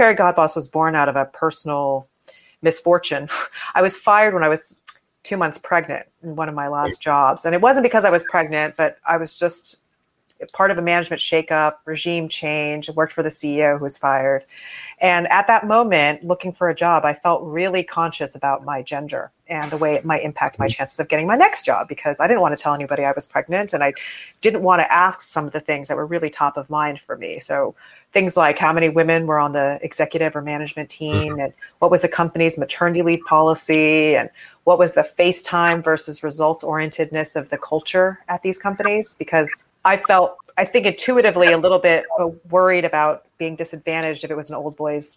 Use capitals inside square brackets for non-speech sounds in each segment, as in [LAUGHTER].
Fairy Godboss was born out of a personal misfortune. [LAUGHS] I was fired when I was two months pregnant in one of my last jobs. And it wasn't because I was pregnant, but I was just part of a management shakeup, regime change. I worked for the CEO who was fired. And at that moment, looking for a job, I felt really conscious about my gender and the way it might impact my mm-hmm. chances of getting my next job because I didn't want to tell anybody I was pregnant and I didn't want to ask some of the things that were really top of mind for me. So things like how many women were on the executive or management team mm-hmm. and what was the company's maternity leave policy and what was the FaceTime versus results orientedness of the culture at these companies because I felt I think intuitively a little bit worried about being disadvantaged if it was an old boys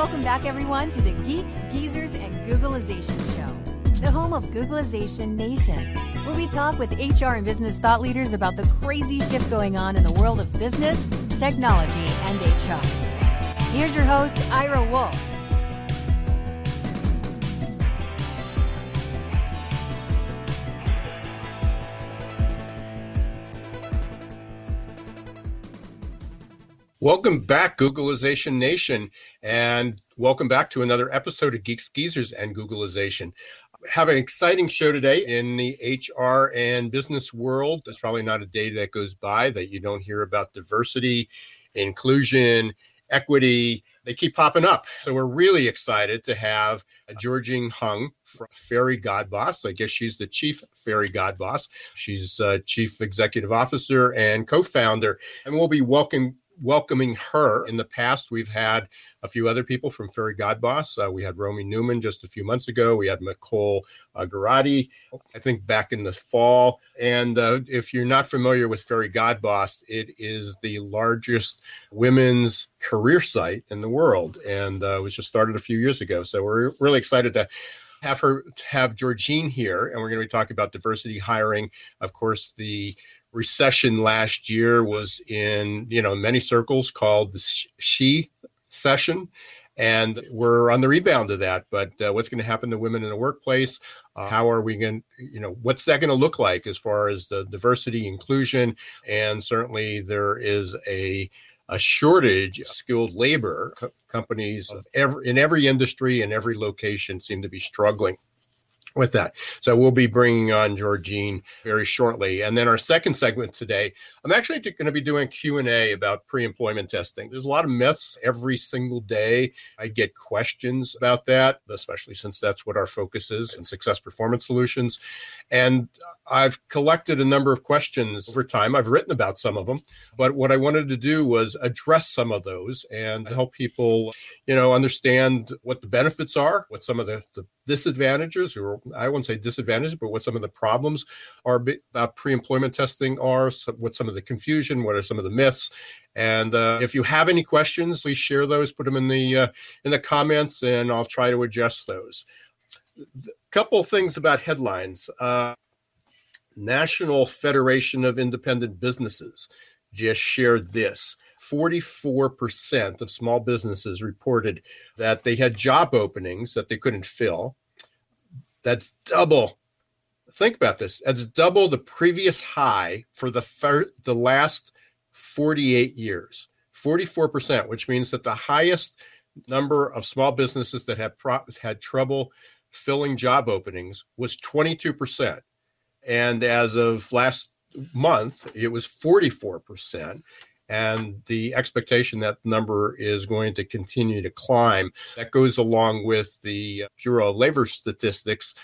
Welcome back, everyone, to the Geeks, Geezers, and Googlization Show, the home of Googlization Nation, where we talk with HR and business thought leaders about the crazy shift going on in the world of business, technology, and HR. Here's your host, Ira Wolfe. Welcome back, Googlization Nation, and welcome back to another episode of Geeks, Geezers, and Googlization. Have an exciting show today in the HR and business world. There's probably not a day that goes by that you don't hear about diversity, inclusion, equity. They keep popping up. So we're really excited to have Georgene Huang from Fairy God Boss. I guess she's the chief Fairy God Boss. She's uh, chief executive officer and co-founder, and we'll be welcome welcoming her. In the past, we've had a few other people from Fairy God Boss. Uh, we had Romy Newman just a few months ago. We had Nicole uh, Garati, I think, back in the fall. And uh, if you're not familiar with Fairy God Boss, it is the largest women's career site in the world, and uh, was just started a few years ago. So we're really excited to have her have Georgene here, and we're going to be talking about diversity hiring. Of course, the recession last year was in you know many circles called the she session and we're on the rebound of that. But uh, what's going to happen to women in the workplace? Uh, how are we going you know what's that going to look like as far as the diversity inclusion? And certainly there is a a shortage of skilled labor. Companies of every, in every industry and every location seem to be struggling with that. So we'll be bringing on Georgene very shortly. And then our second segment today, I'm actually going to be doing Q&A about pre-employment testing. There's a lot of myths every single day. I get questions about that, especially since that's what our focus is in success performance solutions. And I've collected a number of questions over time. I've written about some of them, but what I wanted to do was address some of those and help people, you know, understand what the benefits are, what some of the, the disadvantages, or I won't say disadvantages, but what some of the problems are about uh, pre-employment testing are, what some of the confusion, what are some of the myths, and uh, if you have any questions, please share those, put them in the uh, in the comments, and I'll try to adjust those. A couple things about headlines. Uh, National Federation of Independent Businesses just shared this. 44% of small businesses reported that they had job openings that they couldn't fill. That's double. Think about this. That's double the previous high for the fir- the last 48 years. 44%, which means that the highest number of small businesses that had pro- had trouble filling job openings was 22%. And as of last month, it was 44% and the expectation that number is going to continue to climb. That goes along with the Bureau of Labor Statistics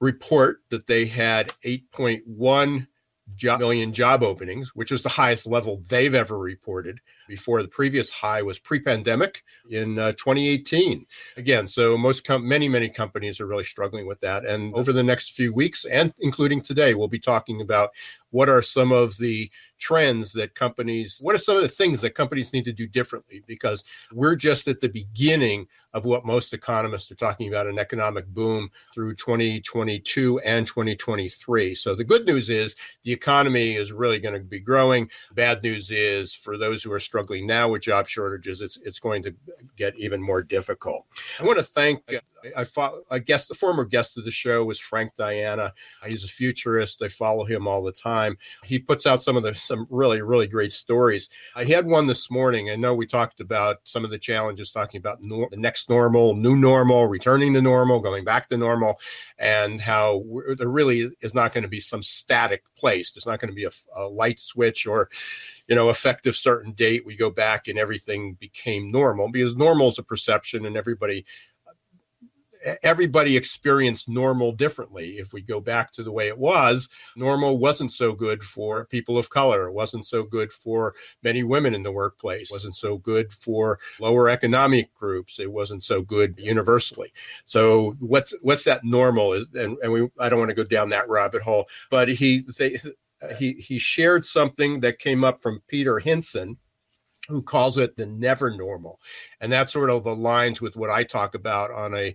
report that they had 8.1 job, million job openings, which is the highest level they've ever reported. Before the previous high was pre-pandemic in uh, 2018. Again, so most com- many many companies are really struggling with that. And over the next few weeks, and including today, we'll be talking about what are some of the trends that companies what are some of the things that companies need to do differently because we're just at the beginning of what most economists are talking about an economic boom through 2022 and 2023 so the good news is the economy is really going to be growing bad news is for those who are struggling now with job shortages it's it's going to get even more difficult. I want to thank I, I, I guess the former guest of the show was Frank Diana. He's a futurist. I follow him all the time. He puts out some of the some really really great stories. I had one this morning. I know we talked about some of the challenges, talking about nor- the next normal, new normal, returning to normal, going back to normal, and how there really is not going to be some static place. There's not going to be a, a light switch or you know, effective certain date, we go back and everything became normal because normal is a perception and everybody everybody experienced normal differently. If we go back to the way it was, normal wasn't so good for people of color. It wasn't so good for many women in the workplace. It wasn't so good for lower economic groups. It wasn't so good universally. So what's what's that normal? Is and, and we I don't want to go down that rabbit hole, but he they, he he shared something that came up from Peter Hinssen who calls it the never normal. And that sort of aligns with what I talk about on a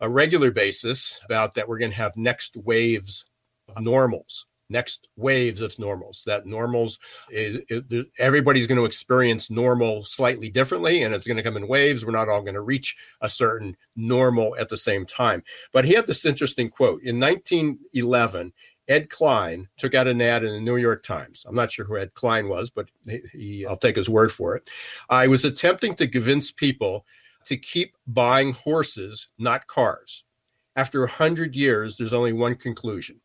a regular basis about that we're going to have next waves of normals next waves of normals that normals is, is, everybody's going to experience normal slightly differently and it's going to come in waves. We're not all going to reach a certain normal at the same time. But he had this interesting quote. In 1911 ed klein took out an ad in the new york times. I'm not sure who ed klein was but he, he, i'll take his word for it. I was attempting to convince people to keep buying horses, not cars. After a hundred years, there's only one conclusion.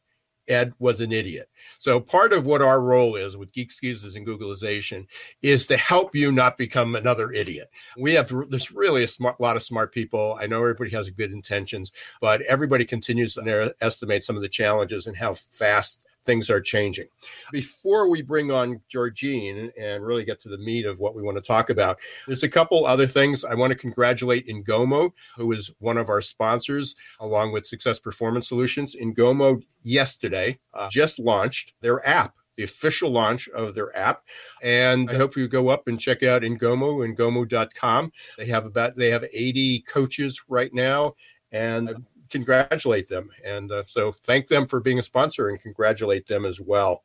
Ed was an idiot. So part of what our role is with Geek Geezers and Googlization is to help you not become another idiot. We have there's really a smart, lot of smart people. I know everybody has good intentions, but everybody continues to estimate some of the challenges and how fast things are changing. Before we bring on Georgene and really get to the meat of what we want to talk about, there's a couple other things. I want to congratulate Ingomu, who is one of our sponsors, along with Success Performance Solutions. Ingomu yesterday uh, just launched their app the official launch of their app. And I hope you go up and check out Ingomu, ingomu.com. They have about they have 80 coaches right now and congratulate them. And uh, so thank them for being a sponsor and congratulate them as well.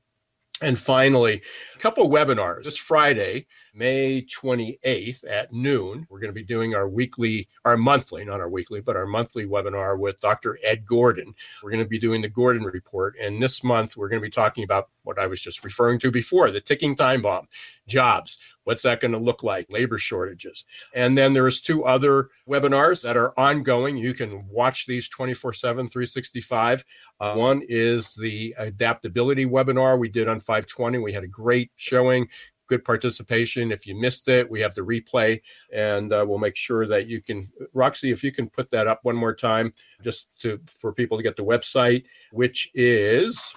And finally, a couple webinars this Friday. May 28th at noon. We're going to be doing our weekly, our monthly, not our weekly, but our monthly webinar with Dr. Ed Gordon. We're going to be doing the Gordon Report. And this month, we're going to be talking about what I was just referring to before the ticking time bomb, jobs. What's that going to look like? Labor shortages. And then there's two other webinars that are ongoing. You can watch these 24 7, 365. Uh, one is the adaptability webinar we did on 520. We had a great showing good participation. If you missed it, we have the replay, and uh, we'll make sure that you can. Roxy, if you can put that up one more time, just to for people to get the website, which is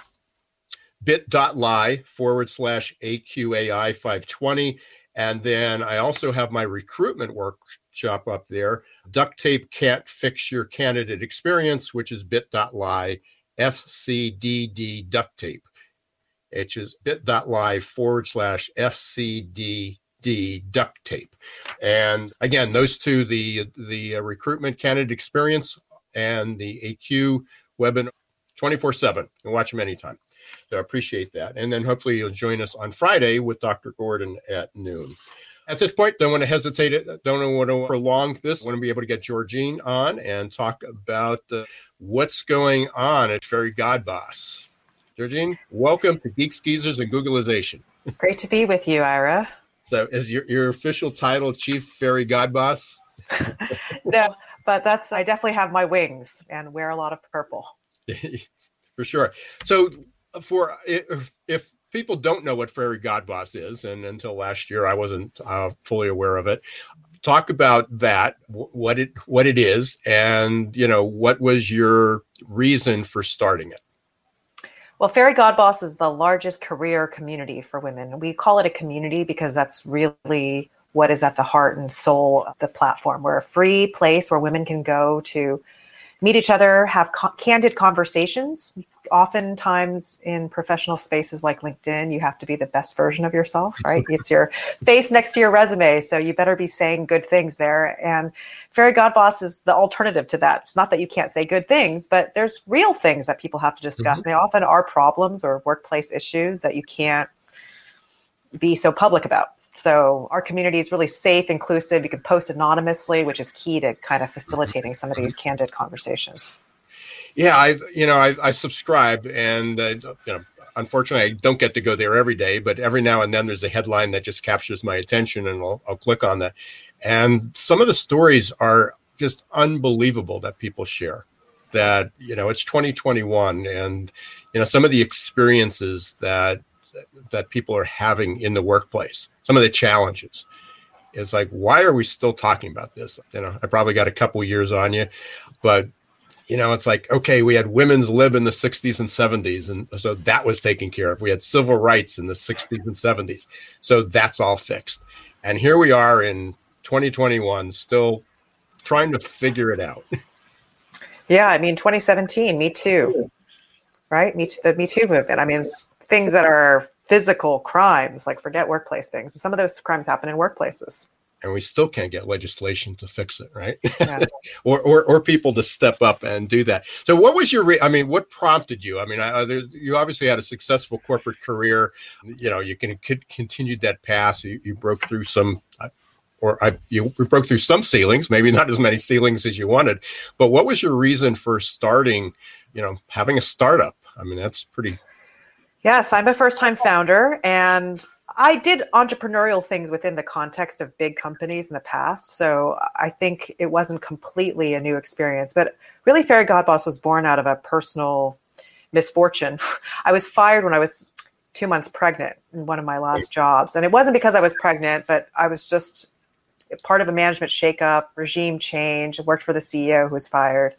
bit.ly forward slash AQAI 520. And then I also have my recruitment workshop up there. Duct tape can't fix your candidate experience, which is bit.ly FCDD duct tape which is bit.ly forward slash FCDD duct tape. And again, those two, the the uh, recruitment candidate experience and the AQ webinar 24 7. You watch them anytime. So I appreciate that. And then hopefully you'll join us on Friday with Dr. Gordon at noon. At this point, don't want to hesitate it. Don't want to prolong this. I want to be able to get Georgene on and talk about uh, what's going on at Fairy God Boss. Georgene, welcome to Geeks Geezers and Googlization. Great to be with you, Ira. So, is your, your official title Chief Fairy God Boss? [LAUGHS] no, but that's I definitely have my wings and wear a lot of purple. [LAUGHS] for sure. So, for if, if people don't know what Fairy God Boss is, and until last year I wasn't uh, fully aware of it, talk about that, what it what it is, and you know what was your reason for starting it. Well, Fairy Godboss is the largest career community for women. We call it a community because that's really what is at the heart and soul of the platform. We're a free place where women can go to meet each other, have co- candid conversations. Oftentimes in professional spaces like LinkedIn, you have to be the best version of yourself, right? [LAUGHS] it's your face next to your resume, so you better be saying good things there. And Fairy Godboss is the alternative to that. It's not that you can't say good things, but there's real things that people have to discuss. Mm-hmm. They often are problems or workplace issues that you can't be so public about. So our community is really safe, inclusive. You can post anonymously, which is key to kind of facilitating some of these candid conversations. Yeah, I you know I, I subscribe, and uh, you know unfortunately I don't get to go there every day, but every now and then there's a headline that just captures my attention, and I'll, I'll click on that. And some of the stories are just unbelievable that people share. That you know it's 2021, and you know some of the experiences that that people are having in the workplace, some of the challenges. It's like, why are we still talking about this? You know, I probably got a couple years on you, but you know, it's like, okay, we had women's lib in the 60s and 70s, and so that was taken care of. We had civil rights in the 60s and 70s, so that's all fixed. And here we are in 2021, still trying to figure it out. [LAUGHS] Yeah, I mean, 2017, Me Too, right? Me Too, the Me Too movement. I mean, things that are physical crimes, like forget workplace things. some of those crimes happen in workplaces. And we still can't get legislation to fix it, right? Yeah. [LAUGHS] or, or, or people to step up and do that. So, what was your? Re- I mean, what prompted you? I mean, I, there, you obviously had a successful corporate career. You know, you can continued that path. You, you broke through some or I, you broke through some ceilings, maybe not as many ceilings as you wanted. But what was your reason for starting, you know, having a startup? I mean, that's pretty Yes, I'm a first time founder and I did entrepreneurial things within the context of big companies in the past. So I think it wasn't completely a new experience. But really, Fairy Godboss was born out of a personal misfortune. [LAUGHS] I was fired when I was two months pregnant in one of my last jobs. And it wasn't because I was pregnant, but I was just part of a management shakeup, regime change. I worked for the CEO who was fired.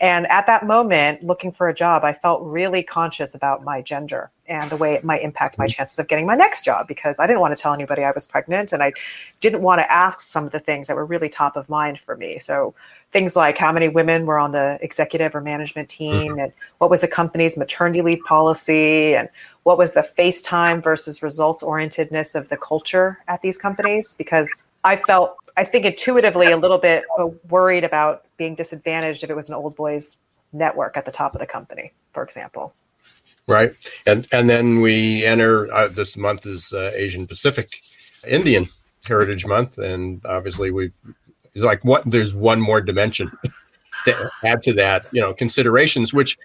And at that moment, looking for a job, I felt really conscious about my gender and the way it might impact my chances of getting my next job because I didn't want to tell anybody I was pregnant and I didn't want to ask some of the things that were really top of mind for me. So things like how many women were on the executive or management team mm-hmm. and what was the company's maternity leave policy and what was the FaceTime versus results orientedness of the culture at these companies because I felt I think intuitively a little bit worried about being disadvantaged if it was an old boys network at the top of the company, for example. Right, and and then we enter uh, this month is uh, Asian Pacific Indian Heritage Month, and obviously we've it's like what there's one more dimension to add to that, you know, considerations. Which,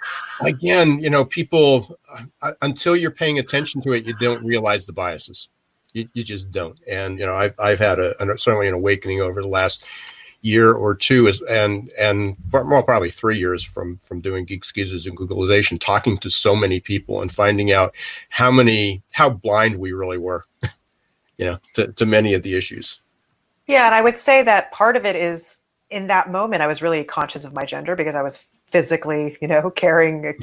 again, you know, people uh, until you're paying attention to it, you don't realize the biases. You, you just don't. And you know, I've I've had a, a certainly an awakening over the last year or two is and and well probably three years from from doing geeks geezers and googlization talking to so many people and finding out how many how blind we really were [LAUGHS] you know to, to many of the issues yeah and i would say that part of it is in that moment i was really conscious of my gender because i was physically you know [LAUGHS] carrying a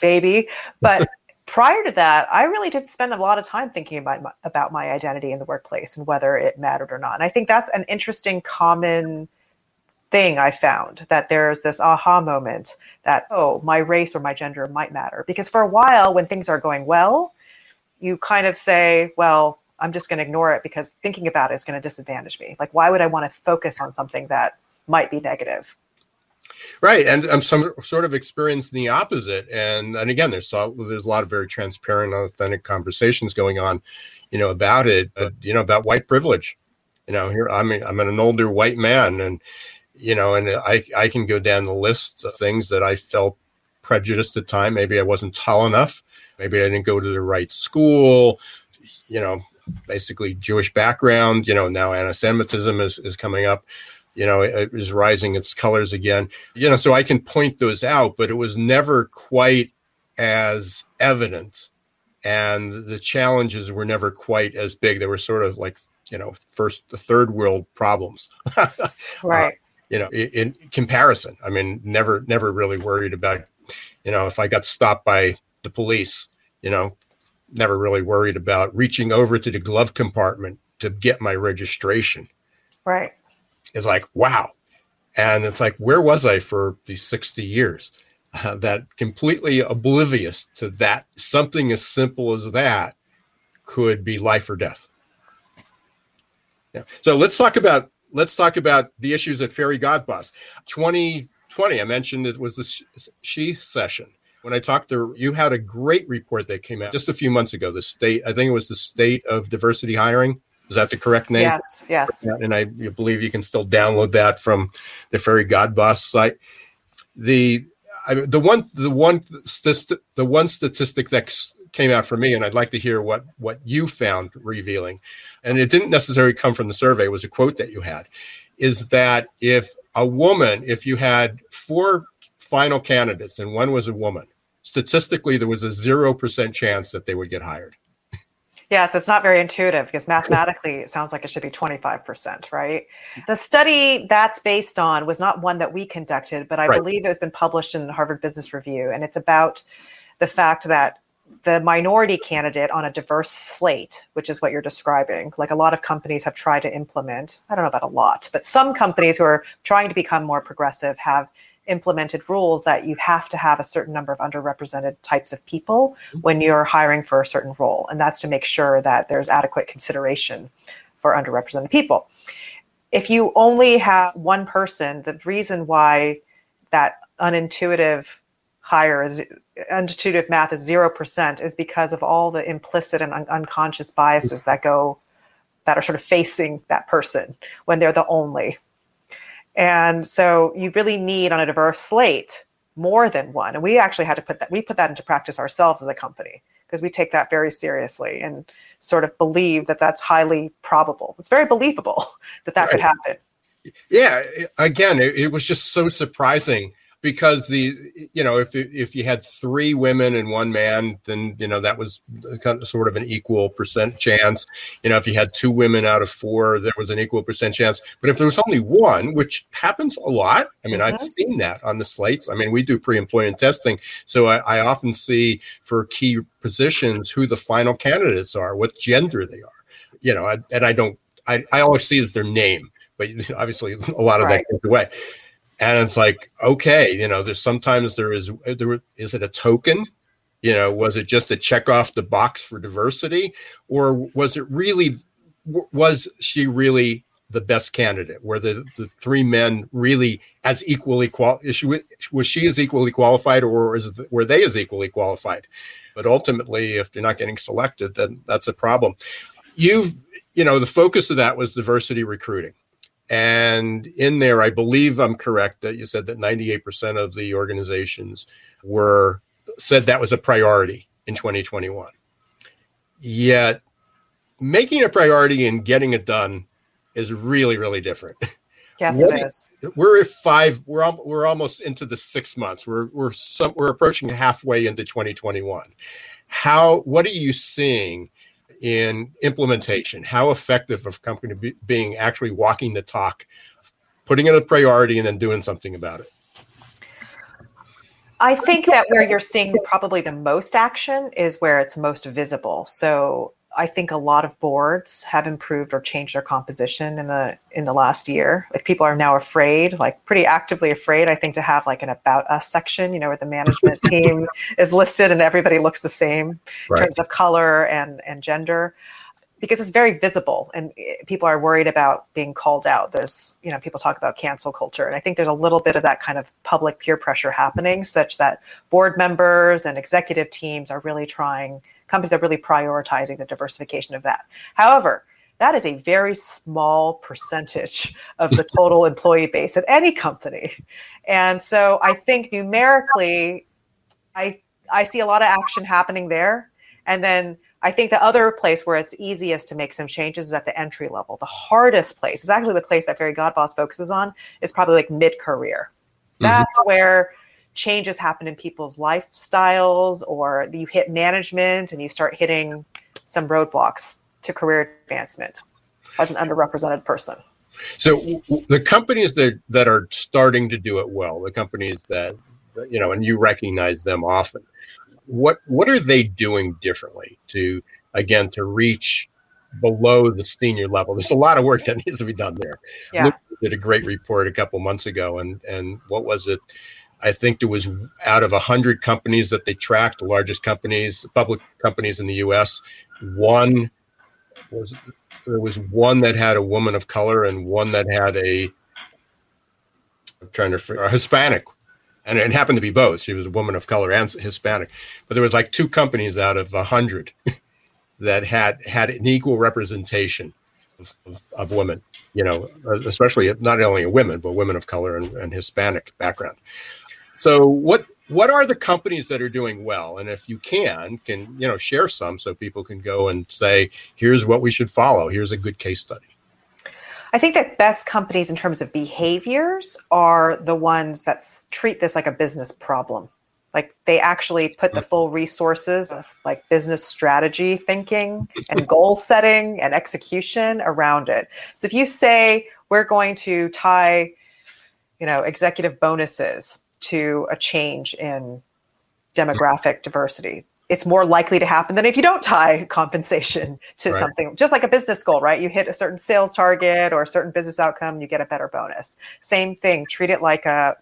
baby but [LAUGHS] prior to that, I really did spend a lot of time thinking about my, about my identity in the workplace and whether it mattered or not. And I think that's an interesting common thing I found that there's this aha moment that oh, my race or my gender might matter because for a while when things are going well, you kind of say, well, I'm just going to ignore it because thinking about it is going to disadvantage me. Like why would I want to focus on something that might be negative? Right, and I'm some sort of experiencing the opposite. And and again, there's a, there's a lot of very transparent, authentic conversations going on, you know, about it. But you know, about white privilege. You know, here I mean, I'm an older white man, and you know, and I I can go down the list of things that I felt prejudiced at the time. Maybe I wasn't tall enough. Maybe I didn't go to the right school. You know, basically Jewish background. You know, now anti-Semitism is is coming up you know, it is rising its colors again. You know, so I can point those out, but it was never quite as evident. And the challenges were never quite as big. They were sort of like, you know, first, the third world problems. [LAUGHS] right. Uh, you know, in, in comparison, I mean, never, never really worried about, you know, if I got stopped by the police, you know, never really worried about reaching over to the glove compartment to get my registration. Right. It's like, wow. And it's like, where was I for these 60 years? Uh, that completely oblivious to that something as simple as that could be life or death. Yeah. So let's talk about let's talk about the issues at Fairy Godboss. 2020, I mentioned it was the she session. When I talked to you, had a great report that came out just a few months ago. The state, I think it was the state of diversity hiring. Is that the correct name? Yes, yes. And I believe you can still download that from the Fairy Godboss site. The I, the one the one the one statistic that came out for me, and I'd like to hear what what you found revealing, and it didn't necessarily come from the survey. It was a quote that you had, is that if a woman, if you had four final candidates and one was a woman, statistically there was a zero percent chance that they would get hired. Yes, it's not very intuitive because mathematically it sounds like it should be 25%, right? The study that's based on was not one that we conducted, but I right. believe it has been published in the Harvard Business Review. And it's about the fact that the minority candidate on a diverse slate, which is what you're describing, like a lot of companies have tried to implement, I don't know about a lot, but some companies who are trying to become more progressive have implemented rules that you have to have a certain number of underrepresented types of people mm-hmm. when you're hiring for a certain role. And that's to make sure that there's adequate consideration for underrepresented people. If you only have one person, the reason why that unintuitive hire is intuitive math is 0% is because of all the implicit and un- unconscious biases that go that are sort of facing that person when they're the only and so you really need on a diverse slate more than one. And we actually had to put that, we put that into practice ourselves as a company because we take that very seriously and sort of believe that that's highly probable. It's very believable [LAUGHS] that that right. could happen. Yeah. Again, it, it was just so surprising because the you know if if you had three women and one man then you know that was kind of sort of an equal percent chance. You know if you had two women out of four there was an equal percent chance. But if there was only one which happens a lot i mean mm-hmm. i've seen that on the slates. I mean we do pre-employment testing. So I, I often see for key positions who the final candidates are what gender they are. You know I, and i don't I, I always see is their name but [LAUGHS] obviously a lot of right. that goes away and it's like okay you know there's sometimes there is there is it a token? You know was it just a check off the box for diversity? Or was it really was she really the best candidate? Were the, the three men really as equally qual she, was she as equally qualified or is were they as equally qualified? But ultimately if they're not getting selected then that's a problem. You've you know the focus of that was diversity recruiting and in there, I believe I'm correct that you said that 98% of the organizations were said that was a priority in 2021. Yet making a priority and getting it done is really, really different. Yes, what, it is. We're at five. We're we're almost into the six months. We're we're some, we're approaching halfway into 2021. How? What are you seeing in implementation, how effective of company be, being actually walking the talk, putting it a priority, and then doing something about it. I think that where you're seeing probably the most action is where it's most visible. So I think a lot of boards have improved or changed their composition in the in the last year. Like people are now afraid, like pretty actively afraid, I think, to have like an about us section, you know, where the management [LAUGHS] team is listed and everybody looks the same right. in terms of color and and gender. Because it's very visible and eh, people are worried about being called out. There's, you know, people talk about cancel culture. And I think there's a little bit of that kind of public peer pressure happening, such that board members and executive teams are really trying companies are really prioritizing the diversification of that. However, that is a very small percentage of the total [LAUGHS] employee base at any company. And so I think numerically, I I see a lot of action happening there. And then I think the other place where it's easiest to make some changes is at the entry level. The hardest place is actually the place that Fairy Godboss focuses on is probably like mid career. Mm-hmm. That's mm-hmm. where changes happen in people's lifestyles or you hit management and you start hitting some roadblocks to career advancement as an underrepresented person. So the companies that that are starting to do it well, the companies that you know, and you recognize them often. what what are they doing differently to again to reach below the senior level? There's a lot of work that [LAUGHS] needs to be done there. Yeah. Luke did a great report a couple months ago, and and what was it? I think there was out of a hundred companies that they tracked, the largest companies, public companies in the U.S. One was there was one that had a woman of color and one that had a I'm trying to a Hispanic, and it happened to be both. She was a woman of color and Hispanic, but there was like two companies out of a hundred [LAUGHS] that had had an equal representation of, of, of, women. You know, especially not only women but women of color and, and Hispanic background. So what what are the companies that are doing well? And if you can can you know share some so people can go and say here's what we should follow. Here's a good case study. I think that best companies in terms of behaviors are the ones that treat this like a business problem. Like they actually put the mm. full resources of like business strategy thinking [LAUGHS] and goal setting and execution around it. So if you say we're going to tie you know executive bonuses to a change in demographic diversity. It's more likely to happen than if you don't tie compensation to right. something, just like a business goal, right? You hit a certain sales target or a certain business outcome, you get a better bonus. Same thing, treat it like a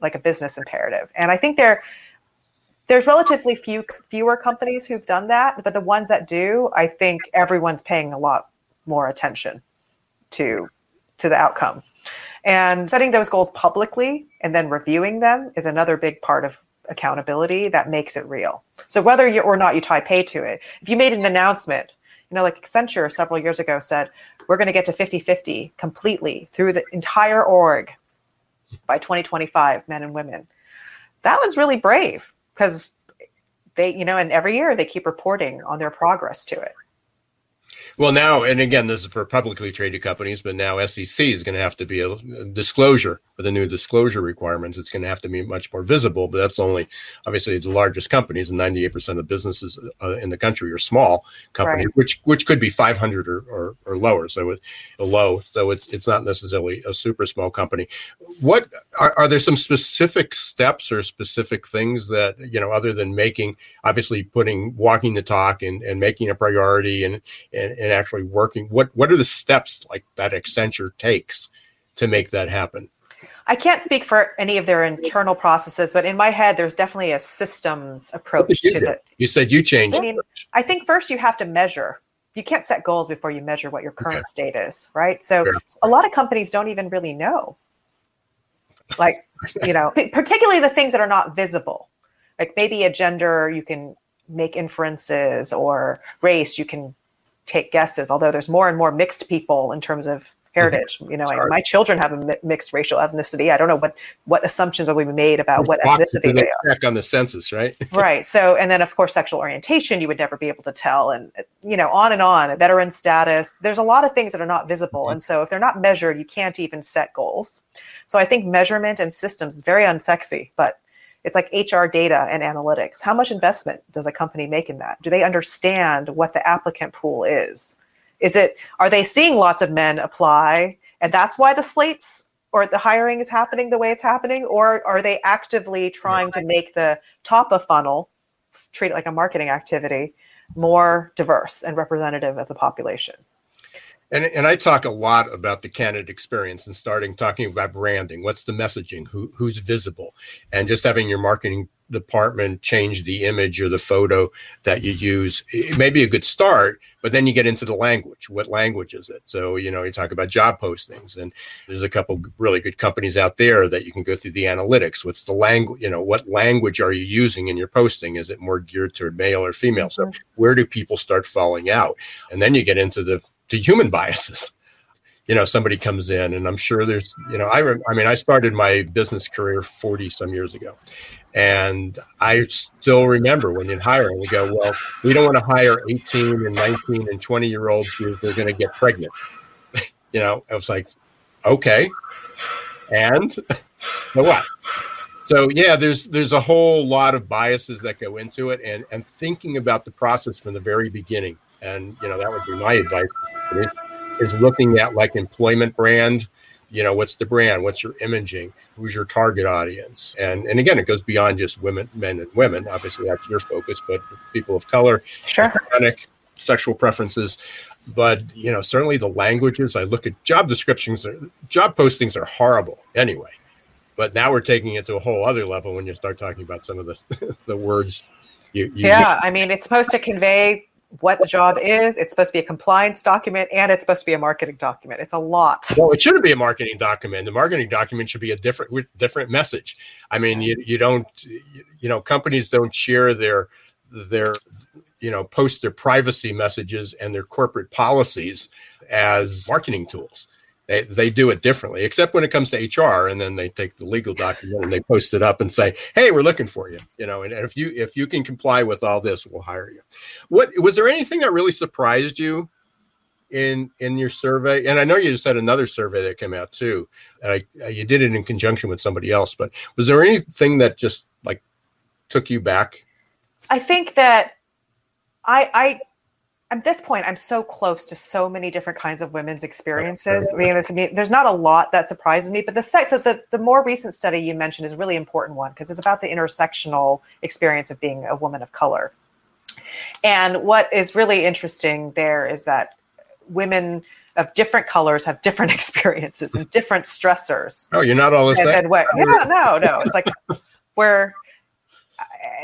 like a business imperative. And I think there there's relatively few fewer companies who've done that, but the ones that do, I think everyone's paying a lot more attention to to the outcome. And setting those goals publicly and then reviewing them is another big part of accountability that makes it real. So whether you or not you tie pay to it, if you made an announcement, you know, like Accenture several years ago said, we're going to get to 50-50 completely through the entire org by 2025, men and women. That was really brave because they, you know, and every year they keep reporting on their progress to it. Well, now, and again, this is for publicly traded companies, but now SEC is going to have to be a disclosure with the new disclosure requirements. It's going to have to be much more visible, but that's only obviously the largest companies, and 98% of businesses uh, in the country are small companies, right. which which could be 500 or, or, or lower. So it, low, so it's it's not necessarily a super small company. What are, are there some specific steps or specific things that you know other than making obviously putting walking the talk and, and making a priority and, and and actually working what what are the steps like that accenture takes to make that happen i can't speak for any of their internal processes but in my head there's definitely a systems approach to that you said you changed. I mean i think first you have to measure. You can't set goals before you measure what your current okay. state is right? So sure. a lot of companies don't even really know. Like you know [LAUGHS] particularly the things that are not visible. Like maybe a gender you can make inferences or race you can take guesses, although there's more and more mixed people in terms of heritage. Mm-hmm. You know, I, my children have a mi- mixed racial ethnicity. I don't know what what assumptions are we made about what ethnicity they are. Check on the census, right? [LAUGHS] right. So, and then of course, sexual orientation you would never be able to tell, and you know, on and on. Veteran status. There's a lot of things that are not visible, mm-hmm. and so if they're not measured, you can't even set goals. So I think measurement and systems is very unsexy, but it's like HR data and analytics. How much investment does a company make in that? Do they understand what the applicant pool is? Is it are they seeing lots of men apply and that's why the slates or the hiring is happening the way it's happening or are they actively trying to make the top of funnel treat it like a marketing activity more diverse and representative of the population? And, and I talk a lot about the candidate experience and starting talking about branding. What's the messaging? Who, who's visible? And just having your marketing department change the image or the photo that you use. It may be a good start, but then you get into the language. What language is it? So, you know, you talk about job postings, and there's a couple really good companies out there that you can go through the analytics. What's the language? You know, what language are you using in your posting? Is it more geared toward male or female? So, mm-hmm. where do people start falling out? And then you get into the to human biases. [LAUGHS] You know, somebody comes in, and I'm sure there's, you know, I, I mean, I started my business career 40 some years ago, and I still remember when you're hiring, you go, well, we don't want to hire 18 and 19 and 20 year olds because they're going to get pregnant. [LAUGHS] you know, I was like, okay, and [LAUGHS] so what? So yeah, there's there's a whole lot of biases that go into it, and and thinking about the process from the very beginning, and you know that would be my advice is looking at like employment brand you know what's the brand? What's your imaging? Who's your target audience? And and again it goes beyond just women men and women. Obviously that's your focus but people of color sure. sexual preferences. But you know certainly the languages i look at job descriptions job postings are horrible anyway. But now we're taking it to a whole other level when you start talking about some of the [LAUGHS] the words you, you yeah i mean it's supposed to convey what the job is. It's supposed to be a compliance document and it's supposed to be a marketing document. It's a lot. Well, it shouldn't be a marketing document. The marketing document should be a different different message. I mean, you, you don't you know companies don't share their their you know post their privacy messages and their corporate policies as marketing tools. They, they do it differently, except when it comes to HR, and then they take the legal document and they post it up and say, "Hey, we're looking for you," you know. And, and if you if you can comply with all this, we'll hire you. What was there anything that really surprised you in in your survey? And I know you just had another survey that came out too. And I, uh, you did it in conjunction with somebody else, but was there anything that just like took you back? I think that I I at this point, I'm so close to so many different kinds of women's experiences. I mean, there's not a lot that surprises me, but the sec- the, the, the more recent study you mentioned is a really important one because it's about the intersectional experience of being a woman of color. And what is really interesting there is that women of different colors have different [LAUGHS] experiences and different stressors. Oh, you're not all the same. What, yeah, no, no. It's like [LAUGHS] where,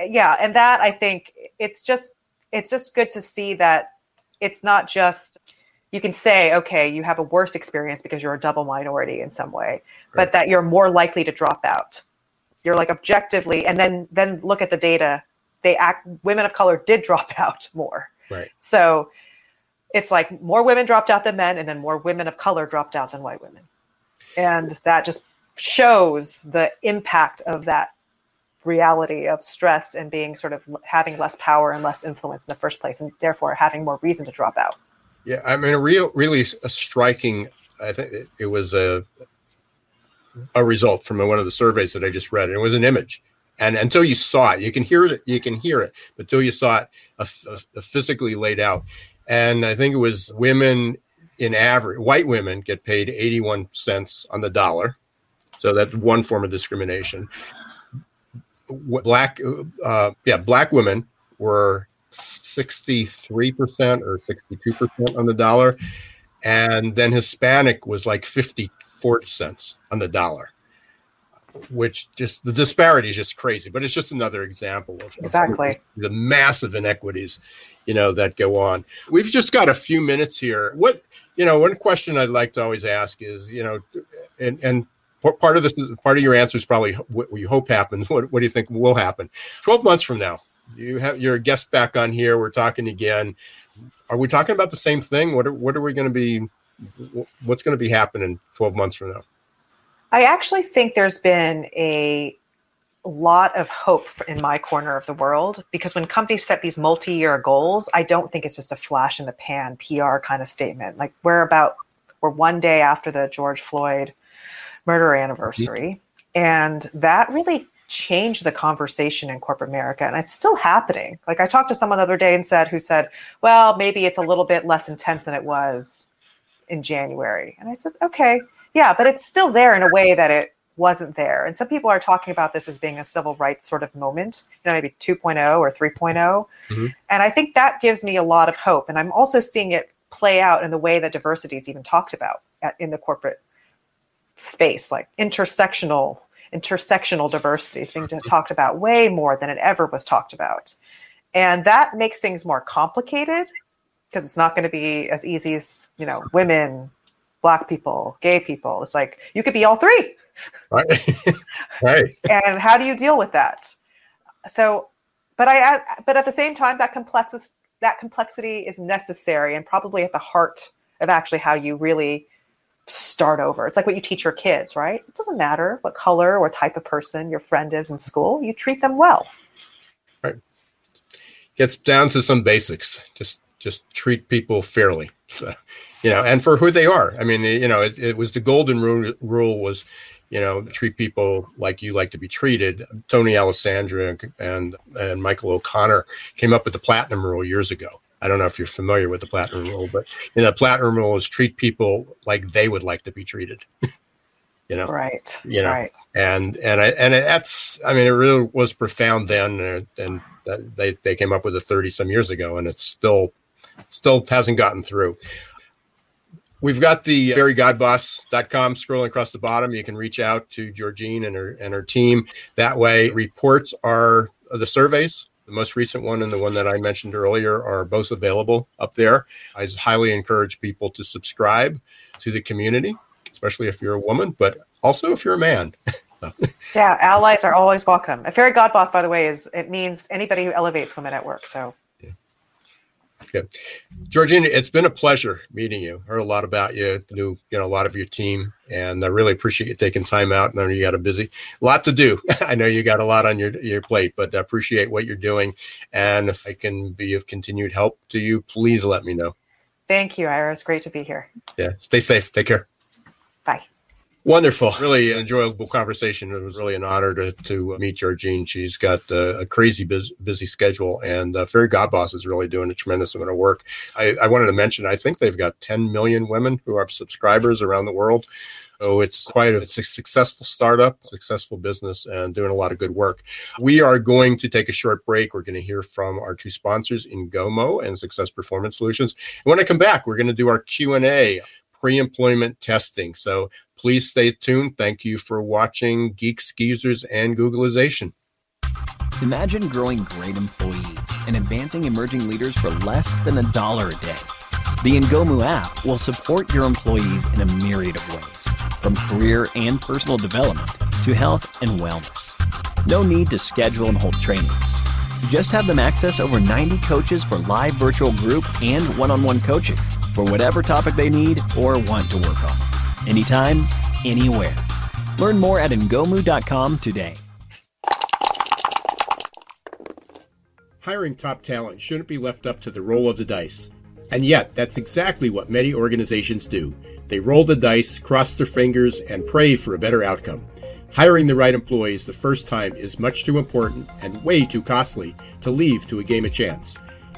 yeah, and that I think it's just it's just good to see that it's not just you can say okay you have a worse experience because you're a double minority in some way right. but that you're more likely to drop out. You're like objectively and then then look at the data. They act women of color did [LAUGHS] drop out more. Right. So it's like more women dropped out than men and then more women of color dropped out than white women. And that just shows the impact of that reality of stress and being sort of having less power and less influence in the first place, and therefore having more reason to drop out. Yeah, I mean, a real, really a striking. I think it was a a result from one of the surveys that I just read, and it was an image. And until you saw it, you can hear it. You can hear it, but until you saw it a, a physically laid out. And I think it was women in average, white women get paid 81 cents on the dollar. So that's one form of discrimination black uh, yeah black women were 63% or 62% on the dollar. And then hispanic was like 54 cents on the dollar which just the disparity is just crazy but it's just another example of exactly. the massive inequities you know that go on. We've just got a few minutes here. What you know one question i'd like to always ask is you know and and part of this is part of your answer is probably what you hope happens. What, what do you think will happen? 12 months from now, you have your guest back on here. We're talking again. Are we talking about the same thing? What are, what are we going to be, what's going to be happening 12 months from now? I actually think there's been a lot of hope in my corner of the world because when companies set these multi-year goals, I don't think it's just a flash in the pan PR kind of statement. Like we're about we're one day after the George Floyd murder anniversary. And that really changed the conversation in corporate America. And it's still happening. Like I talked to someone the other day and said, who said, well, maybe it's a little bit less intense than it was in January. And I said, okay, yeah, but it's still there in a way that it wasn't there. And some people are talking about this as being a civil rights sort of moment, you know, maybe 2.0 or 3.0. Mm-hmm. And I think that gives me a lot of hope. And I'm also seeing it play out in the way that diversity is even talked about at, in the corporate space, like intersectional intersectional diversity is being talked about way more than it ever was talked about. And that makes things more complicated because it's not going to be as easy as, you know, women, black people, gay people. It's like you could be all three. Right. [LAUGHS] right. And how do you deal with that? So, but I but at the same time that complex that complexity is necessary and probably at the heart of actually how you really start over. It's like what you teach your kids, right? It doesn't matter what color or type of person your friend is in school, you treat them well. Right. Gets down to some basics. Just just treat people fairly. So, you know, and for who they are. I mean, you know, it, it was the golden rule, rule was, you know, treat people like you like to be treated. Tony Alessandra and and Michael O'Connor came up with the platinum rule years ago I don't know if you're familiar with the platinum rule, but in the platinum rule is treat people like they would like to be treated. [LAUGHS] You know, right? You know, right. and and I and that's I mean it really was profound then, and, and they they came up with it thirty some years ago, and it's still still hasn't gotten through. We've got the fairygodboss.com scrolling across the bottom. You can reach out to Georgene and her and her team. That way, reports are the surveys. The most recent one and the one that I mentioned earlier are both available up there. I highly encourage people to subscribe to the community, especially if you're a woman, but also if you're a man. [LAUGHS] yeah, allies are always welcome. A fairy god boss, by the way, is it means anybody who elevates women at work. So Okay. Georgene, it's been a pleasure meeting you. Heard a lot about you, knew you know a lot of your team, and I really appreciate you taking time out. I know you got a busy lot to do. [LAUGHS] I know you got a lot on your your plate, but I appreciate what you're doing. And if I can be of continued help to you, please let me know. Thank you, Ira. It's great to be here. Yeah. Stay safe. Take care. Wonderful, really enjoyable conversation. It was really an honor to, to meet Georgene. She's got uh, a crazy busy, busy schedule, and uh, Fairygodboss is really doing a tremendous amount of work. I, I wanted to mention, I think they've got 10 million women who are subscribers around the world. So it's quite a, it's a successful startup, successful business, and doing a lot of good work. We are going to take a short break. We're going to hear from our two sponsors, Ingomu and Success Performance Solutions. And when I come back, we're going to do our Q and A pre-employment testing. So Please stay tuned. Thank you for watching Geeks Geezers and Googlization. Imagine growing great employees and advancing emerging leaders for less than a dollar a day. The Ingomu app will support your employees in a myriad of ways, from career and personal development to health and wellness. No need to schedule and hold trainings. Just have them access over 90 coaches for live virtual group and one on one coaching for whatever topic they need or want to work on anytime, anywhere. Learn more at ingomu.com today. Hiring top talent shouldn't be left up to the roll of the dice. And yet, that's exactly what many organizations do. They roll the dice, cross their fingers, and pray for a better outcome. Hiring the right employees the first time is much too important and way too costly to leave to a game of chance.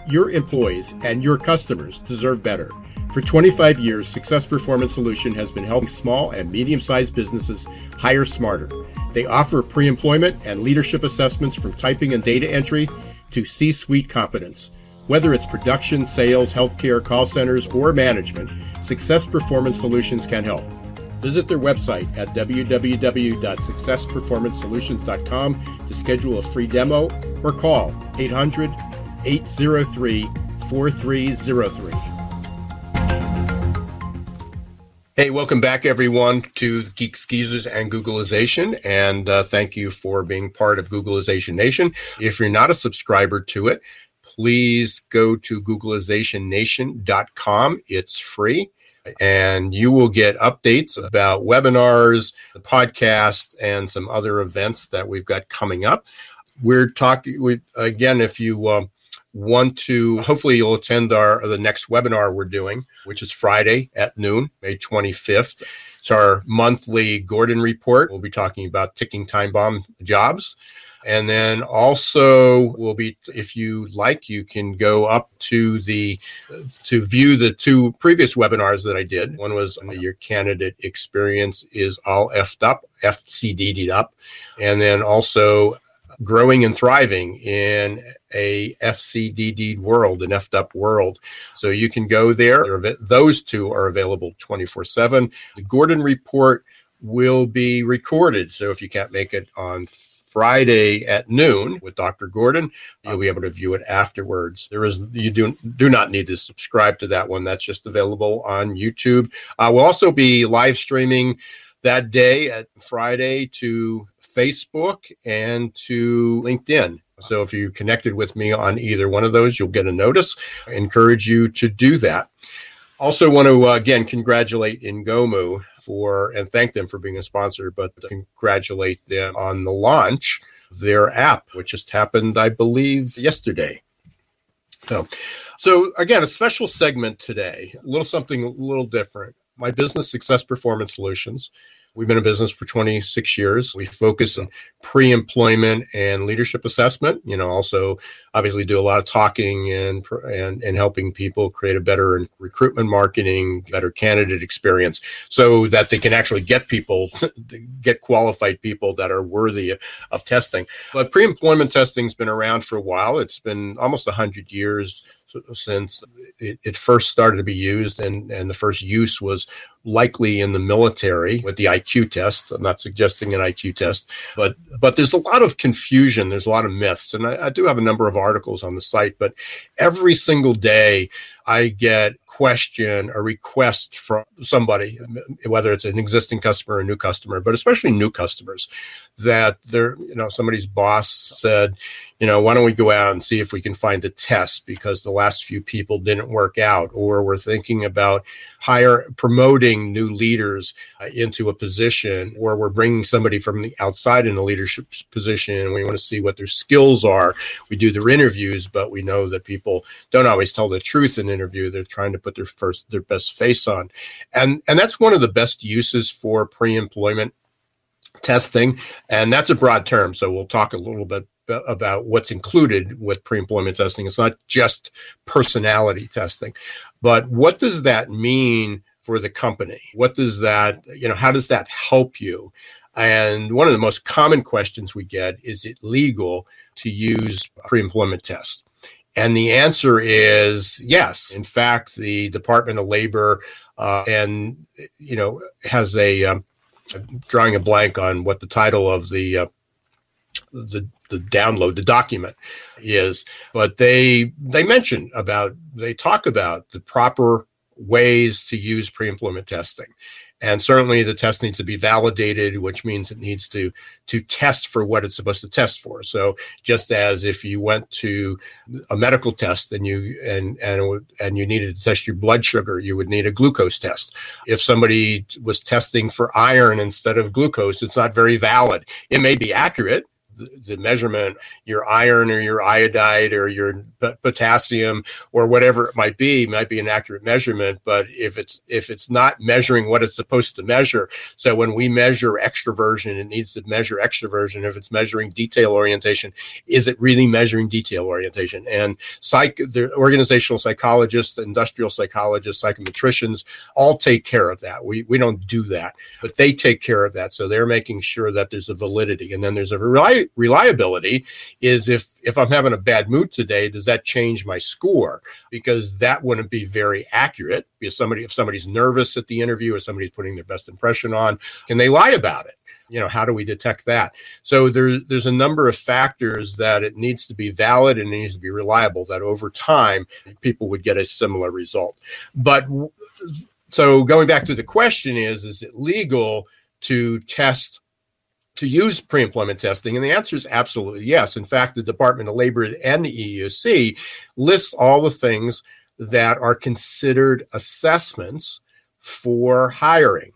Your employees and your customers deserve better. For 25 years, Success Performance Solution has been helping small and medium sized businesses hire smarter. They offer pre employment and leadership assessments from typing and data entry to C suite competence. Whether it's production, sales, healthcare, call centers, or management, Success Performance Solutions can help. Visit their website at www.successperformancesolutions.com to schedule a free demo or call 800 803 4303. Hey, welcome back, everyone, to Geeks Geezers and Googlization. And uh, thank you for being part of Googlization Nation. If you're not a subscriber to it, please go to googlizationnation.com. It's free. And you will get updates about webinars, the podcast, and some other events that we've got coming up. We're talking, we, again, if you uh, want to hopefully you'll attend our the next webinar we're doing which is friday at noon may 25th it's our monthly gordon report. We'll be talking about ticking time bomb jobs. And then also we'll be if you like you can go up to the to view the two previous webinars that i did. One was uh, your candidate experience is all effed up fcd'd up. And then also growing and thriving in a FCDD world, an effed up world. So you can go there. Those two are available 24 7. The Gordon report will be recorded. So if you can't make it on Friday at noon with Dr. Gordon. You'll be able to view it afterwards. There is you do do not need to subscribe to that one. That's just available on YouTube. Uh, we'll also be live streaming that day at Friday to Facebook and to LinkedIn. So if you connected with me on either one of those, you'll get a notice. I encourage you to do that. Also, want to uh, again congratulate Ingomu for and thank them for being a sponsor, but congratulate them on the launch of their app, which just happened, I believe, yesterday. So, so again, a special segment today, a little something a little different. My business success performance solutions We've been in business for 26 years. We focus on pre-employment and leadership assessment. You know, also obviously do a lot of talking and and and helping people create a better recruitment marketing, better candidate experience, so that they can actually get people, [LAUGHS] get qualified people that are worthy of testing. But pre-employment testing's been around for a while. It's been almost 100 years since it, it, first started to be used, and, and the first use was likely in the military with the IQ test. I'm not suggesting an IQ test, but but there's a lot of confusion. There's a lot of myths, and I, I do have a number of articles on the site. But every single day, I get question a request from somebody, whether it's an existing customer or a new customer, but especially new customers, that they're you know somebody's boss said, you know, why don't we go out and see if we can find a test because the last few people didn't work out, or we're thinking about hire promoting new leaders uh, into a position, or we're bringing somebody from the outside in a leadership position, and we want to see what their skills are. We do their interviews, but we know that people don't always tell the truth in interview. They're trying to put their first their best face on, and and that's one of the best uses for pre-employment testing, and that's a broad term. So we'll talk a little bit about what's included with pre-employment testing. It's not just personality testing, but what does that mean for the company? What does that, you know, how does that help you? And one of the most common questions we get is it legal to use pre-employment tests? And the answer is yes. In fact, the Department of Labor uh, and you know has a um, drawing a blank on what the title of the uh, the the download the document is but they they mention about they talk about the proper ways to use pre-employment testing. And certainly the test needs to be validated which means it needs to to test for what it's supposed to test for. So just as if you went to a medical test and you and and and you needed to test your blood sugar you would need a glucose test. If somebody was testing for iron instead of glucose it's not very valid. It may be accurate the, measurement, your iron or your iodide or your potassium or whatever it might be, might be an accurate measurement. But if it's if it's not measuring what it's supposed to measure, so when we measure extroversion, it needs to measure extroversion. If it's measuring detail orientation, is it really measuring detail orientation? And psych, the organizational psychologists, industrial psychologists, psychometricians all take care of that. We we don't do that, but they take care of that. So they're making sure that there's a validity, and then there's a variety reliability is if if I'm having a bad mood today, does that change my score? Because that wouldn't be very accurate. Because somebody if somebody's nervous at the interview or somebody's putting their best impression on, can they lie about it? you know how do we detect that so there, there's a number of factors that it needs to be valid and it needs to be reliable that over time people would get a similar result but so going back to the question is is it legal to test to use pre-employment testing? And the answer is absolutely yes. In fact, the Department of Labor and the EEOC list all the things that are considered assessments for hiring.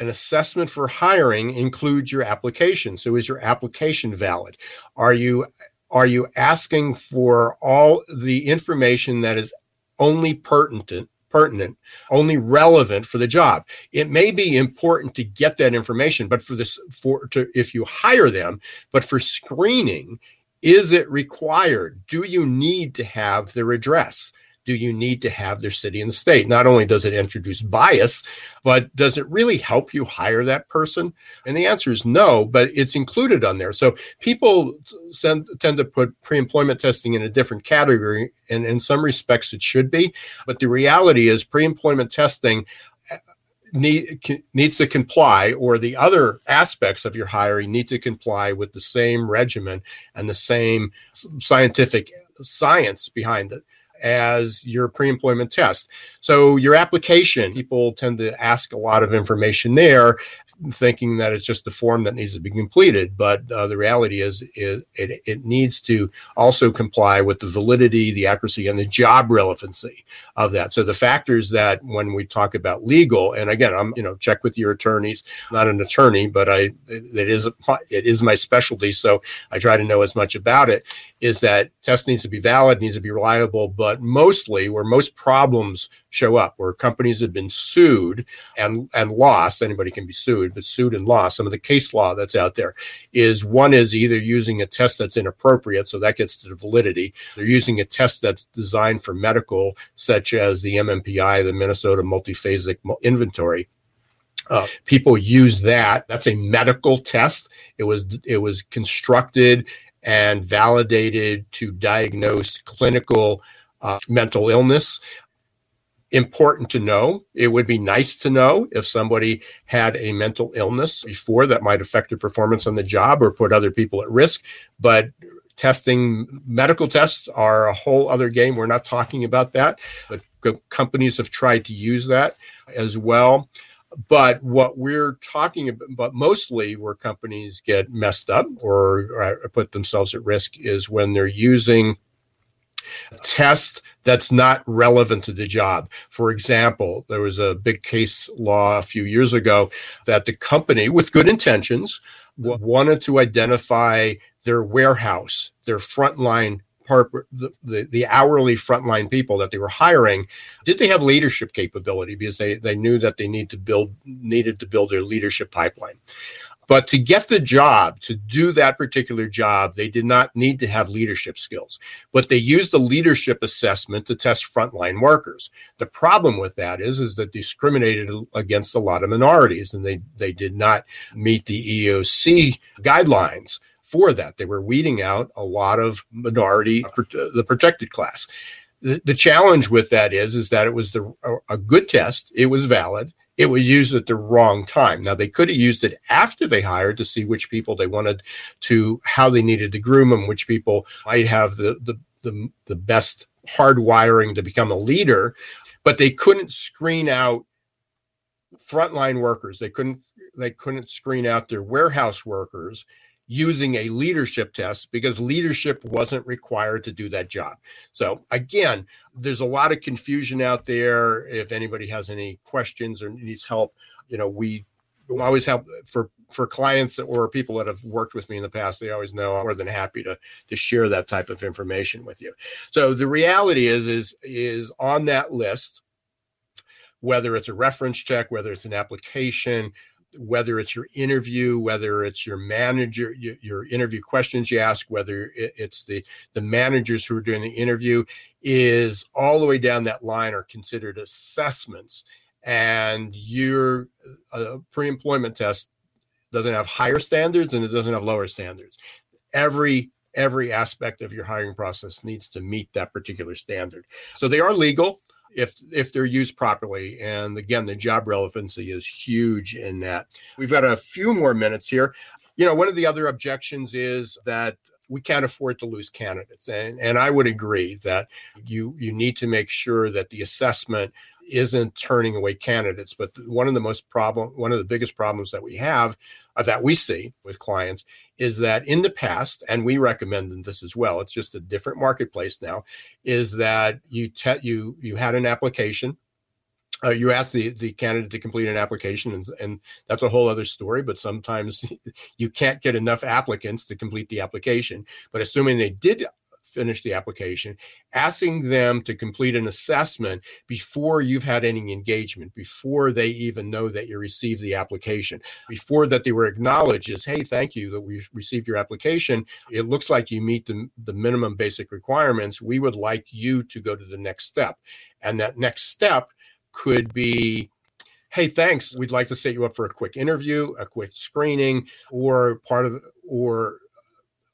An assessment for hiring includes your application. So is your application valid? Are you are you asking for all the information that is only pertinent pertinent, only relevant for the job. It may be important to get that information, but for this, for to, if you hire them, but for screening, is it required? Do you need to have their address? Do you need to have their city and state? Not only does it introduce bias, but does it really help you hire that person? And the answer is no, but it's included on there. So people send, tend to put pre employment testing in a different category, and in some respects it should be. But the reality is, pre employment testing uh, Need, needs to comply, or the other aspects of your hiring need to comply with the same regimen and the same scientific science behind it as your pre-employment test. So your application, people tend to ask a lot of information there, thinking that it's just the form that needs to be completed. But uh, the reality is, is it, it needs to also comply with the validity, the accuracy, and the job relevancy of that. So the factors that when we talk about legal, and again, I'm you know check with your attorneys. I'm not an attorney, but I it is it is my specialty, so I try to know as much about it. Is that test needs to be valid, needs to be reliable, but mostly where most problems show up, where companies have been sued and and lost. Anybody can be sued, but sued and lost. Some of the case law that's out there is one is either using a test that's inappropriate, so that gets to the validity. They're using a test that's designed for medical, such as the MMPI, the Minnesota Multiphasic Inventory. Uh, people use that. That's a medical test. It was it was constructed and validated to diagnose clinical uh, mental illness. Important to know. It would be nice to know if somebody had a mental illness before that might affect their performance on the job or put other people at risk. But testing, medical tests are a whole other game. We're not talking about that, but companies have tried to use that as well. But what we're talking about, but mostly where companies get messed up or, or put themselves at risk is when they're using test that's not relevant to the job. For example, there was a big case law a few years ago that the company, with good intentions, wanted to identify their warehouse, their frontline the, the, the hourly frontline people that they were hiring did they have leadership capability? Because they, they knew that they need to build needed to build their leadership pipeline. But to get the job to do that particular job they did not need to have leadership skills. But they used the leadership assessment to test frontline workers. The problem with that is is that discriminated against a lot of minorities and they they did not meet the eoc guidelines for that. They were weeding out a lot of minority, uh, uh, the protected class. The, the challenge with that is, is that it was the, a, a good test. It was valid. It was used at the wrong time. Now they could have used it after they hired to see which people they wanted to, how they needed to groom them, which people might have the, the, the, the best hardwiring to become a leader, but they couldn't screen out frontline workers. They couldn't they couldn't screen out their warehouse workers using a leadership test because leadership wasn't required to do that job. So, again, there's a lot of confusion out there. If anybody has any questions or needs help, you know, we always help for for clients or people that have worked with me in the past they always know i'm more than happy to to share that type of information with you so the reality is is is on that list whether it's a reference check whether it's an application whether it's your interview, whether it's your manager, your, your, interview questions you ask, whether it's the the managers who are doing the interview, is all the way down that line are considered assessments, and your uh, pre-employment test doesn't have higher standards and it doesn't have lower standards. Every every aspect of your hiring process needs to meet that particular standard. So they are legal if if they're used properly. And again, the job relevancy is huge in that. We've got a few more minutes here. You know, one of the other objections is that we can't afford to lose candidates. And, and I would agree that you you need to make sure that the assessment isn't turning away candidates. But one of the most problem, one of the biggest problems that we have, uh, that we see with clients, is that in the past, and we recommend this as well. It's just a different marketplace now. Is that you te- you you had an application. Uh, you asked the, the candidate to complete an application, and, and that's a whole other story. But sometimes [LAUGHS] you can't get enough applicants to complete the application. But assuming they did finish the application, asking them to complete an assessment before you've had any engagement, before they even know that you received the application, before that they were acknowledged as, hey, thank you that we've received your application. It looks like you meet the, the minimum basic requirements. We would like you to go to the next step. And that next step could be hey thanks we'd like to set you up for a quick interview a quick screening or part of or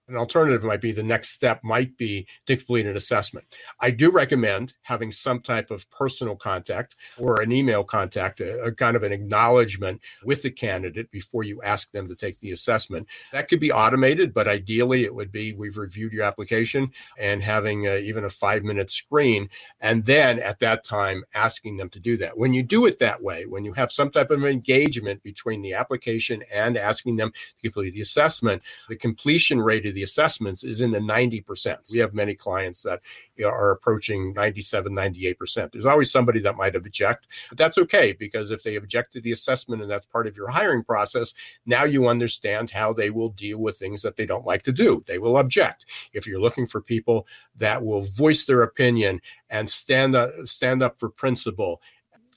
an alternative might be the next step might be to complete an assessment. I do recommend having some type of personal contact or an email contact, a, a, kind of an acknowledgement with the candidate before you ask them to take the assessment. That could be automated, but ideally it would be we've reviewed your application and having a, even a five minute screen. And then at that time, asking them to do that. When you do it that way, when you have some type of engagement between the application and asking them to complete the assessment, the completion rate of the assessments is in the 90%. We have many clients that are approaching 97, 98%. There's always somebody that might object, but that's okay because if they object to the assessment and that's part of your hiring process, now you understand how they will deal with things that they don't like to do. They will object. If you're looking for people that will voice their opinion and stand up, stand up for principle,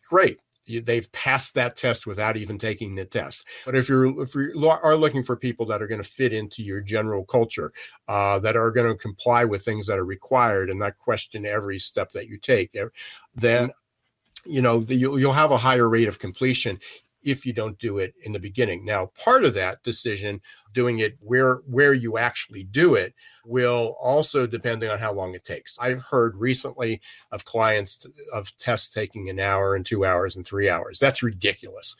great they've passed that test without even taking the test. But if you're if you are looking for people that are going to fit into your general culture, uh, that are going to comply with things that are required and not question every step that you take, eh, then you know the, you'll, you'll have a higher rate of completion if you don't do it in the beginning. Now, part of that decision, doing it where where you actually do it, will also depending on how long it takes. I've heard recently of clients of tests taking an hour and 2 hours and 3 hours. That's ridiculous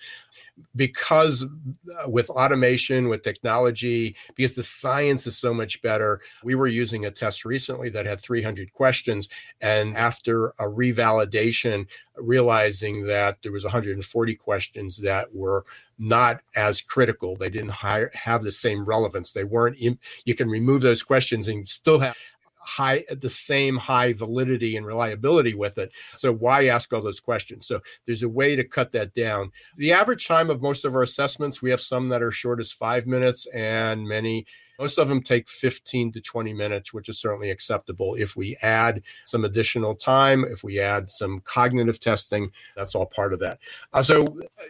because uh, with automation, with technology, because the science is so much better. We were using a test recently that had 300 questions. And after a revalidation, realizing that there was 140 questions that were not as critical. They didn't have the same relevance. They weren't. In, you can remove those questions and still have high the same high validity and reliability with it so why ask all those questions so there's a way to cut that down the average time of most of our assessments we have some that are short as five minutes and many most of them take 15 to 20 minutes, which is certainly acceptable. If we add some additional time, if we add some cognitive testing, that's all part of that. Uh, so,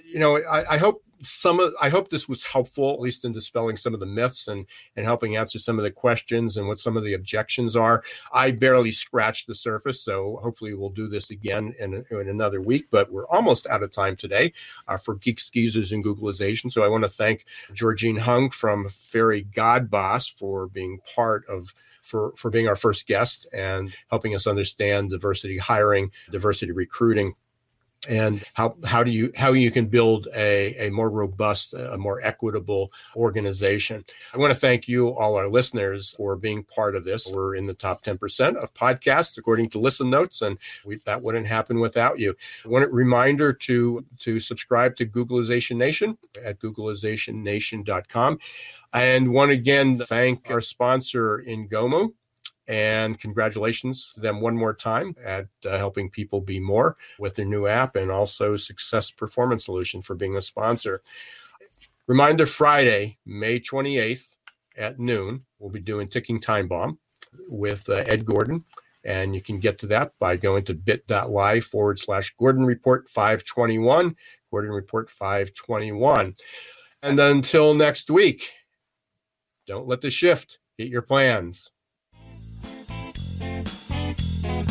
you know, I, I hope some of I hope this was helpful, at least in dispelling some of the myths and and helping answer some of the questions and what some of the objections are. I barely scratched the surface, so hopefully we'll do this again in, in another week. But we're almost out of time today uh, for Geek Geezers and Googlization. So I want to thank Georgene Huang from Fairygodboss for being part of for, for being our first guest and helping us understand diversity hiring, diversity recruiting, and how how do you how you can build a, a more robust a more equitable organization. I want to thank you all our listeners for being part of this. We're in the top 10% of podcasts according to listen notes and we, that wouldn't happen without you. One reminder to to subscribe to googlization nation at googlizationnation.com and one again thank our sponsor Ingomu and congratulations to them one more time at uh, helping people be more with their new app and also Success Performance Solution for being a sponsor. Reminder Friday, May 28th at noon, we'll be doing Ticking Time Bomb with uh, Ed Gordon. And you can get to that by going to bit.ly forward slash Gordon Report 521, Gordon Report 521. And until next week, don't let the shift hit your plans. Thank you.